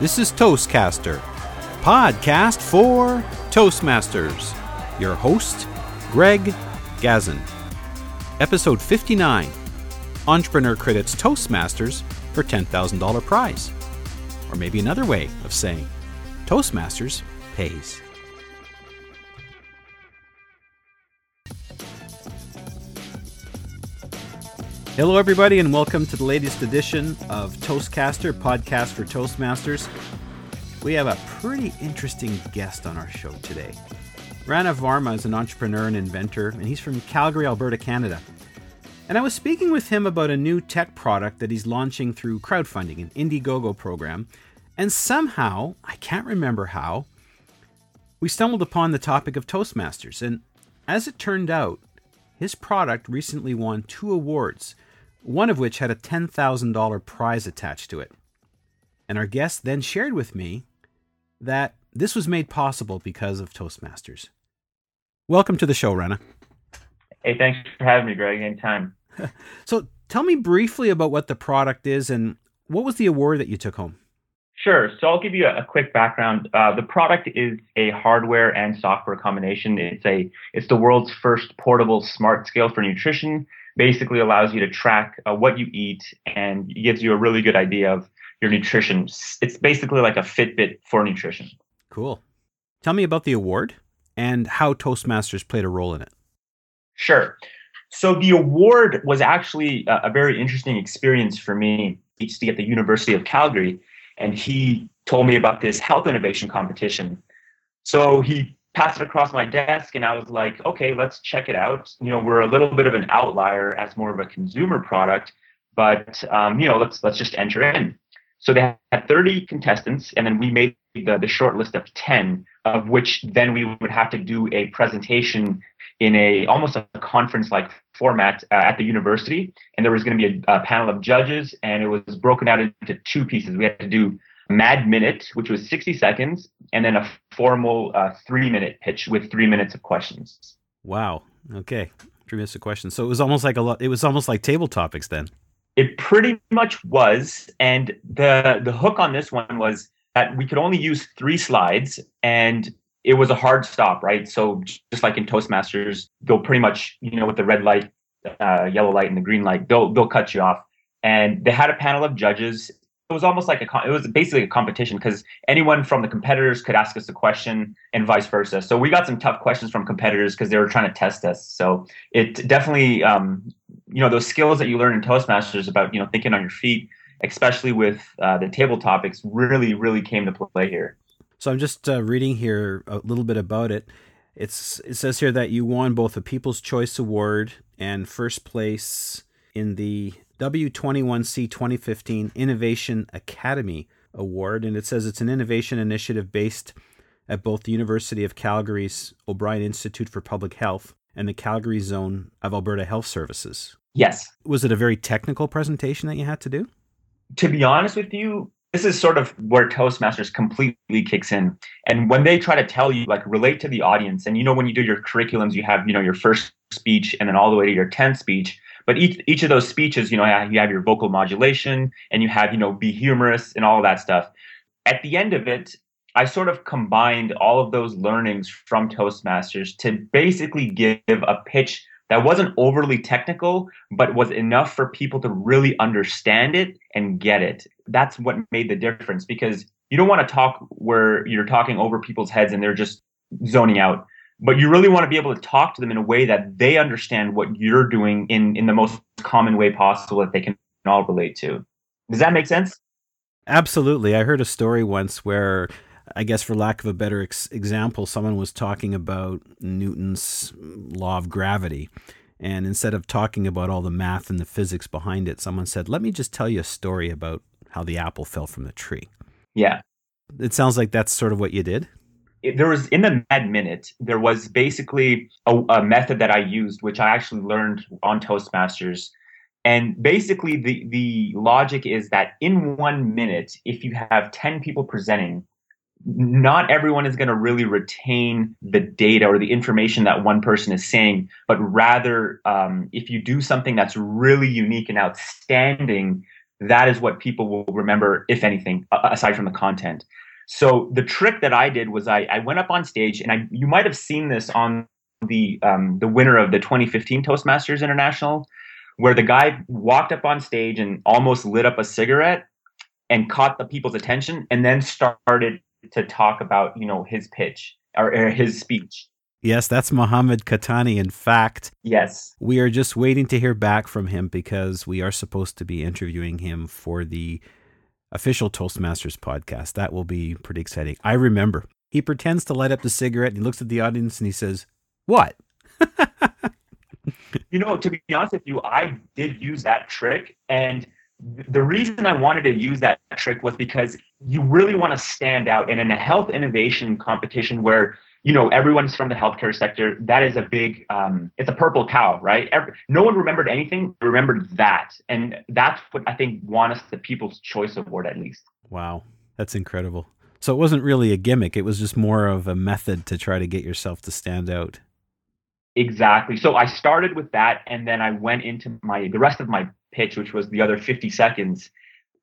This is Toastcaster, podcast for Toastmasters. Your host, Greg Gazin. Episode 59 Entrepreneur credits Toastmasters for $10,000 prize. Or maybe another way of saying Toastmasters pays. Hello, everybody, and welcome to the latest edition of Toastcaster, podcast for Toastmasters. We have a pretty interesting guest on our show today. Rana Varma is an entrepreneur and inventor, and he's from Calgary, Alberta, Canada. And I was speaking with him about a new tech product that he's launching through crowdfunding, an Indiegogo program. And somehow, I can't remember how, we stumbled upon the topic of Toastmasters. And as it turned out, his product recently won two awards one of which had a $10,000 prize attached to it. And our guest then shared with me that this was made possible because of Toastmasters. Welcome to the show, Rana. Hey, thanks for having me, Greg. Anytime. so, tell me briefly about what the product is and what was the award that you took home? Sure. So I'll give you a, a quick background. Uh, the product is a hardware and software combination. It's a it's the world's first portable smart scale for nutrition basically allows you to track uh, what you eat and gives you a really good idea of your nutrition. It's basically like a Fitbit for nutrition. Cool. Tell me about the award and how Toastmasters played a role in it. Sure. So the award was actually a, a very interesting experience for me. PhD at the University of Calgary, and he told me about this health innovation competition. So he passed it across my desk and I was like, okay, let's check it out. You know, we're a little bit of an outlier as more of a consumer product, but um, you know, let's let's just enter in. So they had 30 contestants, and then we made the, the short list of 10, of which then we would have to do a presentation in a almost a conference like format uh, at the university. And there was going to be a, a panel of judges, and it was broken out into two pieces. We had to do Mad Minute, which was 60 seconds, and then a formal uh, three minute pitch with three minutes of questions. Wow. Okay. Three minutes of questions. So it was almost like a lot. It was almost like table topics then. It pretty much was, and the the hook on this one was that we could only use three slides, and it was a hard stop, right? So just like in Toastmasters, they'll pretty much, you know, with the red light, uh, yellow light, and the green light, they'll they'll cut you off. And they had a panel of judges, it was almost like a it was basically a competition because anyone from the competitors could ask us a question and vice versa. So we got some tough questions from competitors because they were trying to test us. So it definitely um, you know those skills that you learn in Toastmasters about you know thinking on your feet, especially with uh, the table topics, really really came to play here. So I'm just uh, reading here a little bit about it. It's it says here that you won both a People's Choice Award and first place in the W21C 2015 Innovation Academy Award, and it says it's an innovation initiative based at both the University of Calgary's O'Brien Institute for Public Health and the Calgary Zone of Alberta Health Services. Yes. Was it a very technical presentation that you had to do? To be honest with you, this is sort of where Toastmasters completely kicks in. And when they try to tell you, like, relate to the audience, and you know, when you do your curriculums, you have, you know, your first speech and then all the way to your 10th speech but each each of those speeches, you know, you have your vocal modulation and you have, you know, be humorous and all that stuff. At the end of it, I sort of combined all of those learnings from Toastmasters to basically give a pitch that wasn't overly technical, but was enough for people to really understand it and get it. That's what made the difference because you don't want to talk where you're talking over people's heads and they're just zoning out but you really want to be able to talk to them in a way that they understand what you're doing in in the most common way possible that they can all relate to. Does that make sense? Absolutely. I heard a story once where i guess for lack of a better ex- example someone was talking about newton's law of gravity. And instead of talking about all the math and the physics behind it someone said let me just tell you a story about how the apple fell from the tree. Yeah. It sounds like that's sort of what you did there was in the Mad Minute, there was basically a, a, method that I used, which I actually learned on Toastmasters. And basically, the, the logic is that in one minute, if you have 10 people presenting, not everyone is going to really retain the data or the information that one person is saying, but rather, um, if you do something that's really unique and outstanding, that is what people will remember, if anything, aside from the content. So the trick that I did was I, I went up on stage, and I you might have seen this on the um, the winner of the 2015 Toastmasters International, where the guy walked up on stage and almost lit up a cigarette and caught the people's attention, and then started to talk about you know his pitch or, or his speech. Yes, that's Mohammed Qahtani. In fact, yes, we are just waiting to hear back from him because we are supposed to be interviewing him for the official Toastmasters podcast. That will be pretty exciting. I remember he pretends to light up the cigarette and he looks at the audience and he says, What? you know, to be honest with you, I did use that trick. And the reason I wanted to use that trick was because you really want to stand out. And in a health innovation competition where you know everyone's from the healthcare sector. That is a big um, it's a purple cow right? Every, no one remembered anything remembered that. And that's what i think won us the people's choice award at least. Wow. That's incredible. So it wasn't really a gimmick. It was just more of a method to try to get yourself to stand out. Exactly. So i started with that and then i went into my the rest of my pitch which was the other 50 seconds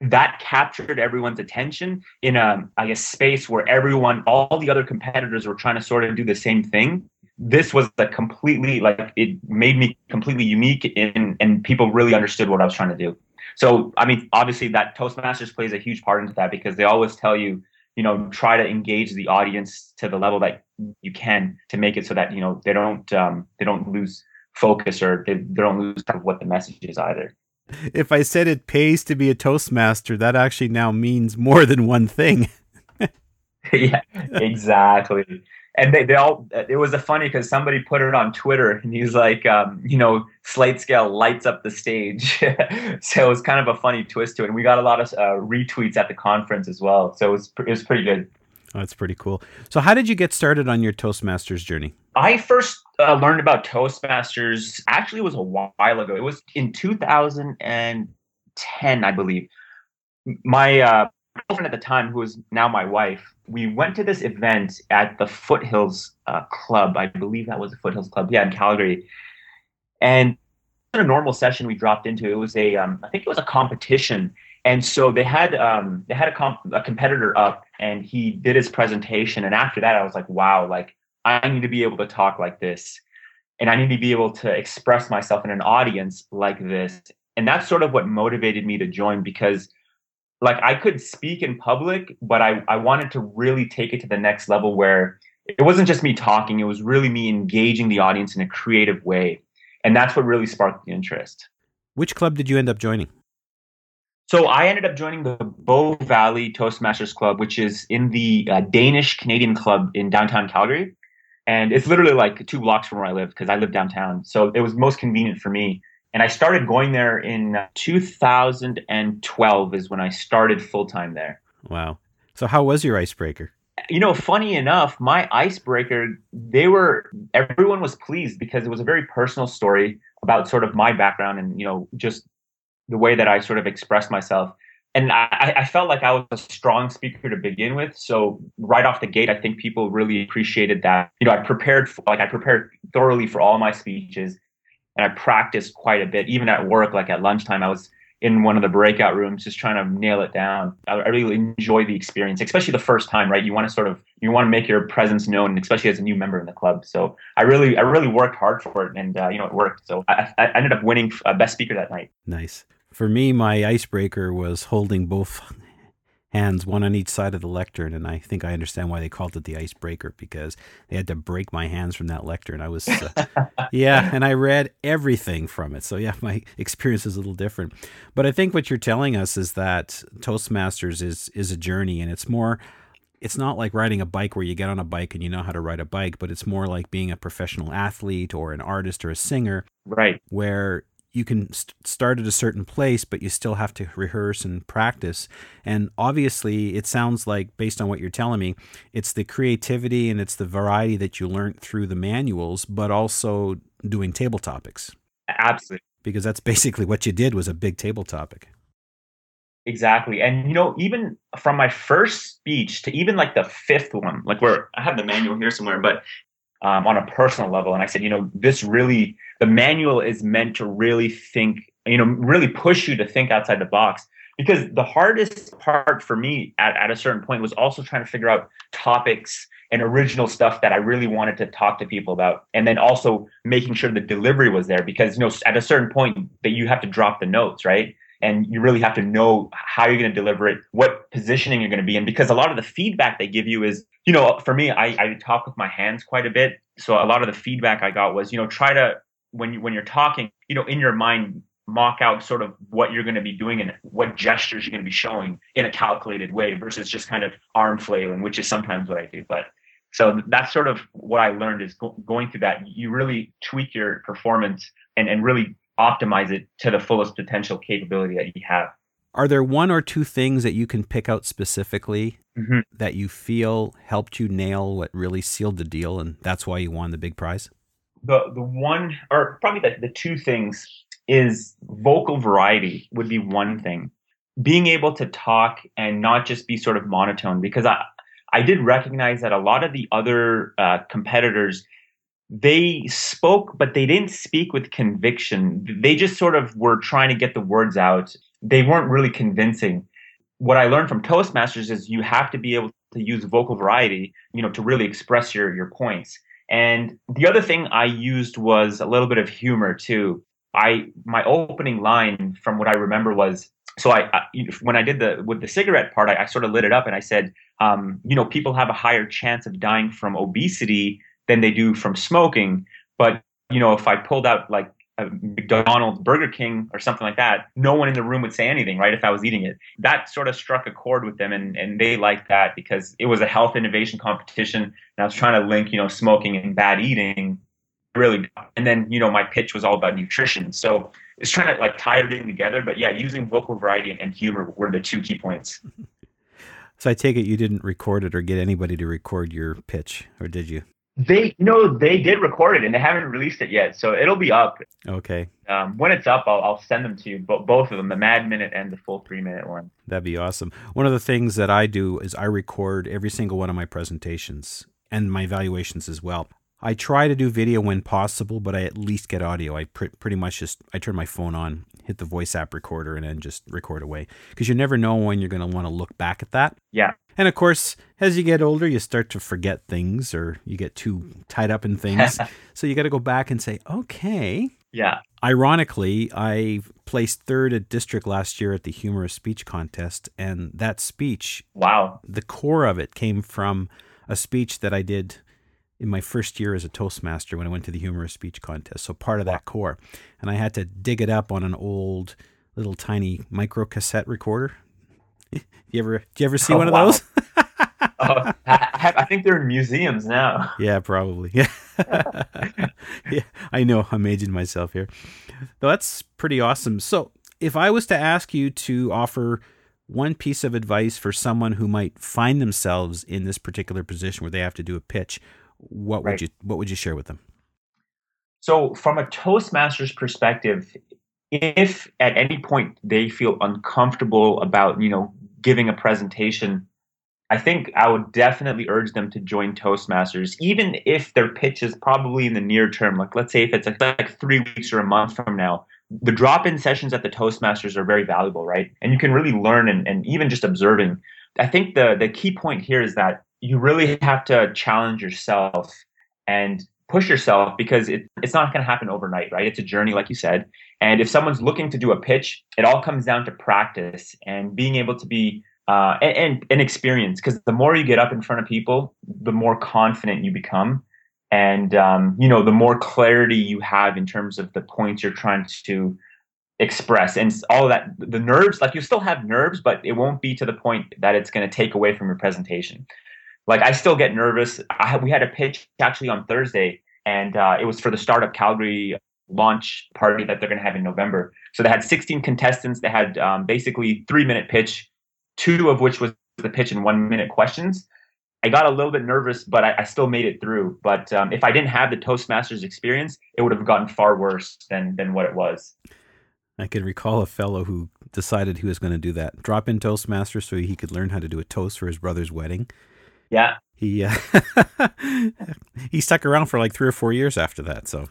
that captured everyone's attention in a I guess space where everyone all the other competitors were trying to sort of do the same thing. This was a completely like it made me completely unique in and people really understood what I was trying to do. So I mean obviously that Toastmasters plays a huge part into that because they always tell you you know try to engage the audience to the level that you can to make it so that you know they don't um, they don't lose focus or they, they don't lose what the message is either if I said it pays to be a Toastmaster, that actually now means more than one thing. yeah, exactly. And they, they all, it was a funny because somebody put it on Twitter and he's like, um, you know, slate scale lights up the stage. so it was kind of a funny twist to it. And we got a lot of uh, retweets at the conference as well. So it was, it was pretty good. That's pretty cool. So, how did you get started on your Toastmasters journey? I first uh, learned about Toastmasters actually was a while ago. It was in 2010, I believe. My uh, girlfriend at the time, who is now my wife, we went to this event at the Foothills uh, Club. I believe that was the Foothills Club, yeah, in Calgary. And in a normal session we dropped into, it was a, um, I think it was a competition and so they had um, they had a, comp- a competitor up and he did his presentation. And after that i was like wow like i need to be able to talk like this. And i need to be able to express myself in an audience like this. And that's sort of what motivated me to join because like i could speak in public but i, I wanted to really take it to the next level where it wasn't just me talking. It was really me engaging the audience in a creative way. And that's what really sparked the interest. Which club did you end up joining so I ended up joining the Bow Valley Toastmasters Club, which is in the uh, Danish Canadian Club in downtown Calgary. And it's literally like two blocks from where I live because I live downtown. So it was most convenient for me. And I started going there in 2012 is when I started full time there. Wow. So how was your icebreaker? You know, funny enough, my icebreaker, they were, everyone was pleased because it was a very personal story about sort of my background and, you know, just the way that I sort of expressed myself. And I, I, felt like I was a strong speaker to begin with. So right off the gate, I think people really appreciated that. You know, I prepared for, like I prepared thoroughly for all my speeches, and I practiced quite a bit. Even at work, like at lunchtime, I was in one of the breakout rooms just trying to nail it down. I, I really enjoy the experience, especially the first time. Right, you want to sort of you want to make your presence known, especially as a new member in the club. So I really I really worked hard for it, and uh, you know it worked. So I, I ended up winning uh, best speaker that night. Nice for me, my icebreaker was holding both hands, one on each side of the lectern, and I think I understand why they called it the icebreaker because they had to break my hands from that lectern. I was, uh, yeah, and I read everything from it. So yeah, my experience is a little different. But I think what you're telling us is that Toastmasters is is a journey, and it's more. It's not like riding a bike where you get on a bike and you know how to ride a bike, but it's more like being a professional athlete or an artist or a singer. Right. Where you can st- start at a certain place, but you still have to rehearse and practice. And obviously, it sounds like, based on what you're telling me, it's the creativity and it's the variety that you learned through the manuals, but also doing table topics. Absolutely. Because that's basically what you did was a big table topic. Exactly. And you know, even from my first speech to even like the fifth one, like where I have the manual here somewhere, but um, on a personal level. And I said, you know, this really, the manual is meant to really think, you know, really push you to think outside the box. because the hardest part for me at, at a certain point was also trying to figure out topics and original stuff that I really wanted to talk to people about. And then also making sure the delivery was there because, you know, at a certain point that you have to drop the notes, right? And you really have to know how you're going to deliver it, what positioning you're going to be in, because a lot of the feedback they give you is, you know, for me, I, I talk with my hands quite a bit. So a lot of the feedback I got was, you know, try to when you when you're talking, you know, in your mind, mock out sort of what you're going to be doing and what gestures you're going to be showing in a calculated way versus just kind of arm flailing, which is sometimes what I do. But so that's sort of what I learned is go- going through that. You really tweak your performance and, and really optimize it to the fullest potential capability that you have. Are there one or two things that you can pick out specifically mm-hmm. that you feel helped you nail what really sealed the deal and that's why you won the big prize? The the one or probably the, the two things is vocal variety would be one thing. Being able to talk and not just be sort of monotone because I I did recognize that a lot of the other uh, competitors they spoke but they didn't speak with conviction. They just sort of were trying to get the words out. They weren't really convincing. What I learned from Toastmasters is you have to be able to use vocal variety, you know, to really express your your points. And the other thing I used was a little bit of humor too. I my opening line from what I remember was so I, I when I did the with the cigarette part, I, I, sort of lit it up and I said, um, you know, people have a higher chance of dying from obesity than they do from smoking. But you know, if I pulled out like a McDonald's, Burger King, or something like that, no one in the room would say anything, right? If I was eating it, that sort of struck a chord with them, and and they liked that because it was a health innovation competition, and I was trying to link, you know, smoking and bad eating really and then you know my pitch was all about nutrition so it's trying to like tie everything together but yeah using vocal variety and, and humor were the two key points so i take it you didn't record it or get anybody to record your pitch or did you they know they did record it and they haven't released it yet so it'll be up. Okay. Um, when it's up I'll, I'll send them to you but both of them the mad minute and the full three minute one. That'd be awesome. One of the things that i do is i record every single one of my presentations and my evaluations as well. I try to do video when possible, but I at least get audio. I pr- pretty much just I turn my phone on, hit the voice app recorder, and then just record away because you never know when you're going to want to look back at that. Yeah. And of course, as you get older, you start to forget things or you get too tied up in things. so you got to go back and say, okay. Yeah. Ironically, I placed third at district last year at the humorous speech contest, and that speech, wow, the core of it came from a speech that I did in my first year as a Toastmaster when I went to the humorous speech contest. So part of that core. And I had to dig it up on an old little tiny micro cassette recorder. you ever do you ever see oh, one wow. of those? oh, I, I, think they're in museums now. Yeah, probably. Yeah. yeah, I know. I'm aging myself here. Though that's pretty awesome. So, if I was to ask you to offer one piece of advice for someone who might find themselves in this particular position where they have to do a pitch, what right. would you what would you share with them? So, from a Toastmasters perspective, if at any point they feel uncomfortable about you know giving a presentation, I think I would definitely urge them to join Toastmasters, even if their pitch is probably in the near term. Like, let's say if it's like three weeks or a month from now, the drop-in sessions at the Toastmasters are very valuable, right? And you can really learn and, and even just observing. I think the the key point here is that you really have to challenge yourself and push yourself because it, it's not going to happen overnight, right? It's a journey, like you said. And if someone's looking to do a pitch, it all comes down to practice and being able to be uh, and, and, and experience. Because the more you get up in front of people, the more confident you become, and um, you know, the more clarity you have in terms of the points you're trying to express and all that. The nerves, like you still have nerves, but it won't be to the point that it's going to take away from your presentation like I still get nervous. I, we had a pitch actually on Thursday, and uh, it was for the startup Calgary launch party that they're going to have in November. So they had 16 contestants. They had um, basically three minute pitch, two of which was the pitch and one minute questions. I got a little bit nervous, but I, I still made it through. But um, if I didn't have the Toastmasters experience, it would have gotten far worse than than what it was. I could recall a fellow who decided he was going to do that drop in Toastmasters so he could learn how to do a toast for his brother's wedding. Yeah. He uh, he stuck around for like three or four years after that, so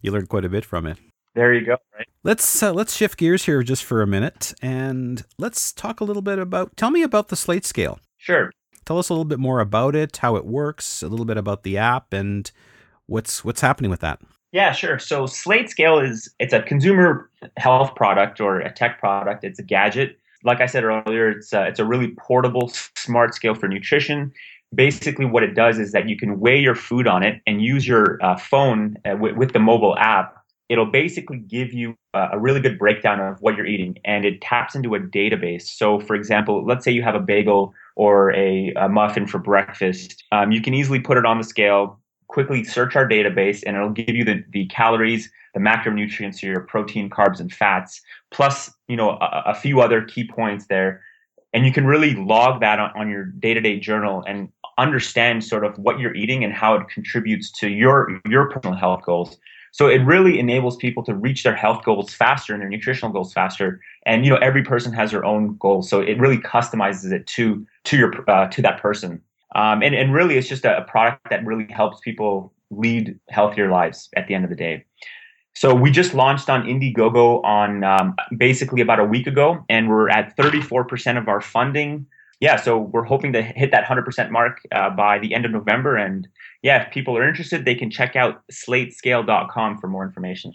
you learned quite a bit from it. There you go. Right. Let's uh, let's shift gears here just for a minute and let's talk a little bit about. Tell me about the Slate Scale. Sure. Tell us a little bit more about it, how it works, a little bit about the app, and what's what's happening with that. Yeah, sure. So Slate Scale is it's a consumer health product or a tech product. It's a gadget. Like I said earlier, it's a, it's a really portable, smart scale for nutrition. Basically, what it does is that you can weigh your food on it and use your uh, phone uh, w- with the mobile app it'll basically give you a really good breakdown of what you're eating and it taps into a database. So, for example, let's say you have a bagel or a, a muffin for breakfast. Um, you can easily put it on the scale, quickly search our database, and it'll give you the, the calories, the macronutrients, your protein, carbs, and fats, plus you know a, a few other key points there. And you can really log that on, on your day-to-day journal and understand sort of what you're eating and how it contributes to your your personal health goals. So it really enables people to reach their health goals faster and their nutritional goals faster. And you know, every person has their own goals, so it really customizes it to to your uh, to that person. Um, and and really, it's just a, a product that really helps people lead healthier lives at the end of the day. So we just launched on Indiegogo on um, basically about a week ago, and we're at 34% of our funding yeah, so we're hoping to hit that 100% mark uh, by the end of November. And yeah, if people are interested, they can check out slatescale.com for more information.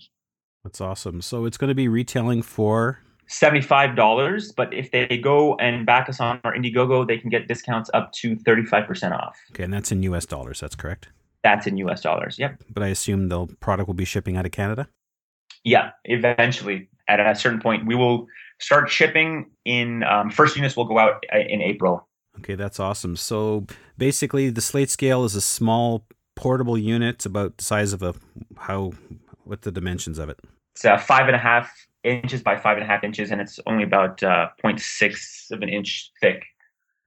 That's awesome. So it's going to be retailing for $75, but if they go and back us on our Indiegogo, they can get discounts up to 35% off. Okay, and that's in US dollars, that's correct? That's in US dollars, yep. But I assume the product will be shipping out of Canada? Yeah, eventually. At a certain point, we will start shipping in um, first units will go out uh, in April. Okay, that's awesome. So basically, the slate scale is a small portable unit, about the size of a how what the dimensions of it? It's uh, five and a half inches by five and a half inches, and it's only about uh, 0.6 of an inch thick.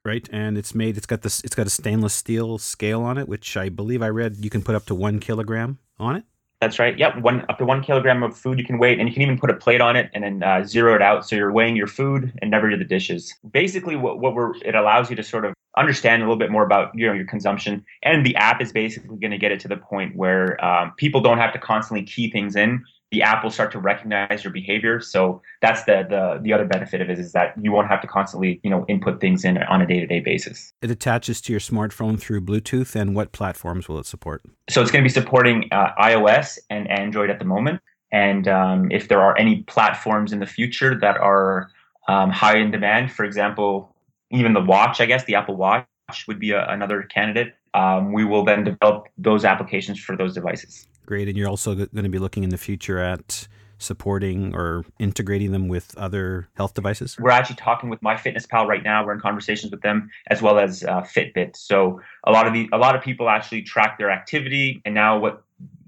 Right, and it's made. It's got this. It's got a stainless steel scale on it, which I believe I read you can put up to one kilogram on it. That's right. Yep, one up to one kilogram of food you can weigh, and you can even put a plate on it and then uh, zero it out, so you're weighing your food and never do the dishes. Basically, what, what we're it allows you to sort of understand a little bit more about you know your consumption, and the app is basically going to get it to the point where um, people don't have to constantly key things in the app will start to recognize your behavior. So that's the the the other benefit of it is that you won't have to constantly you know input things in on a day to day basis. It attaches to your smartphone through Bluetooth, and what platforms will it support? So it's going to be supporting uh, iOS and Android at the moment. And um, if there are any platforms in the future that are um, high in demand, for example, even the watch, I guess the Apple Watch would be a, another candidate. Um, we will then develop those applications for those devices. Great. And you're also going to be looking in the future at supporting or integrating them with other health devices? We're actually talking with MyFitnessPal right now. We're in conversations with them as well as uh, Fitbit. So a lot of the a lot of people actually track their activity, and now what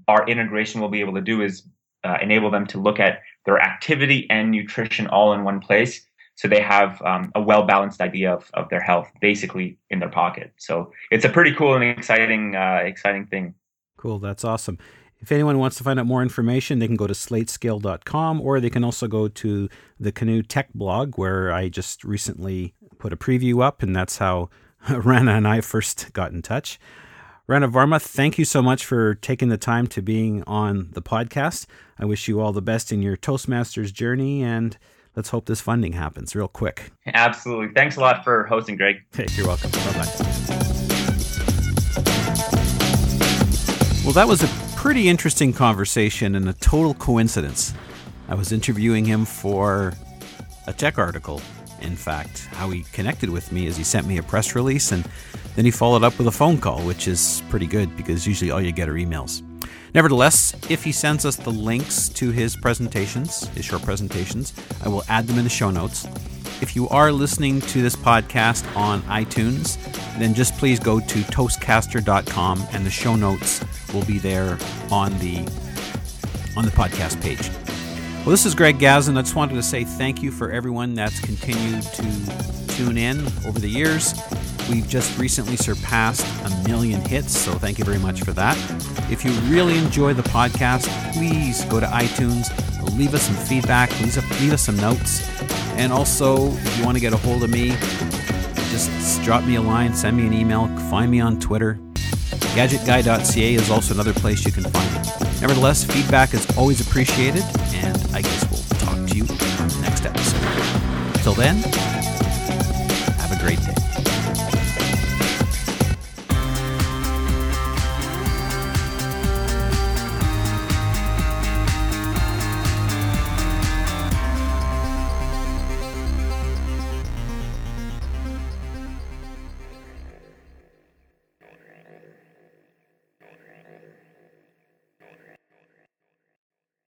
our integration will be able to do is uh, enable them to look at their activity and nutrition all in one place. So they have um, a well balanced idea of, of their health basically in their pocket. So it's a pretty cool and exciting uh, exciting thing. Cool. That's awesome. If anyone wants to find out more information, they can go to slatescale.com or they can also go to the Canoe Tech blog, where I just recently put a preview up, and that's how Rana and I first got in touch. Rana Varma, thank you so much for taking the time to being on the podcast. I wish you all the best in your Toastmasters journey, and let's hope this funding happens real quick. Absolutely. Thanks a lot for hosting, Greg. Hey, you're welcome. Bye bye. Well, that was a pretty interesting conversation and a total coincidence. I was interviewing him for a tech article. In fact, how he connected with me is he sent me a press release and then he followed up with a phone call, which is pretty good because usually all you get are emails. Nevertheless, if he sends us the links to his presentations, his short presentations, I will add them in the show notes. If you are listening to this podcast on iTunes, then just please go to toastcaster.com and the show notes will be there on the on the podcast page. Well, this is Greg Gazin. I just wanted to say thank you for everyone that's continued to tune in over the years. We've just recently surpassed a million hits, so thank you very much for that. If you really enjoy the podcast, please go to iTunes, leave us some feedback, leave us, leave us some notes. And also, if you want to get a hold of me, just drop me a line, send me an email, find me on Twitter. GadgetGuy.ca is also another place you can find it. Nevertheless, feedback is always appreciated, and I guess we'll talk to you in the next episode. Till then,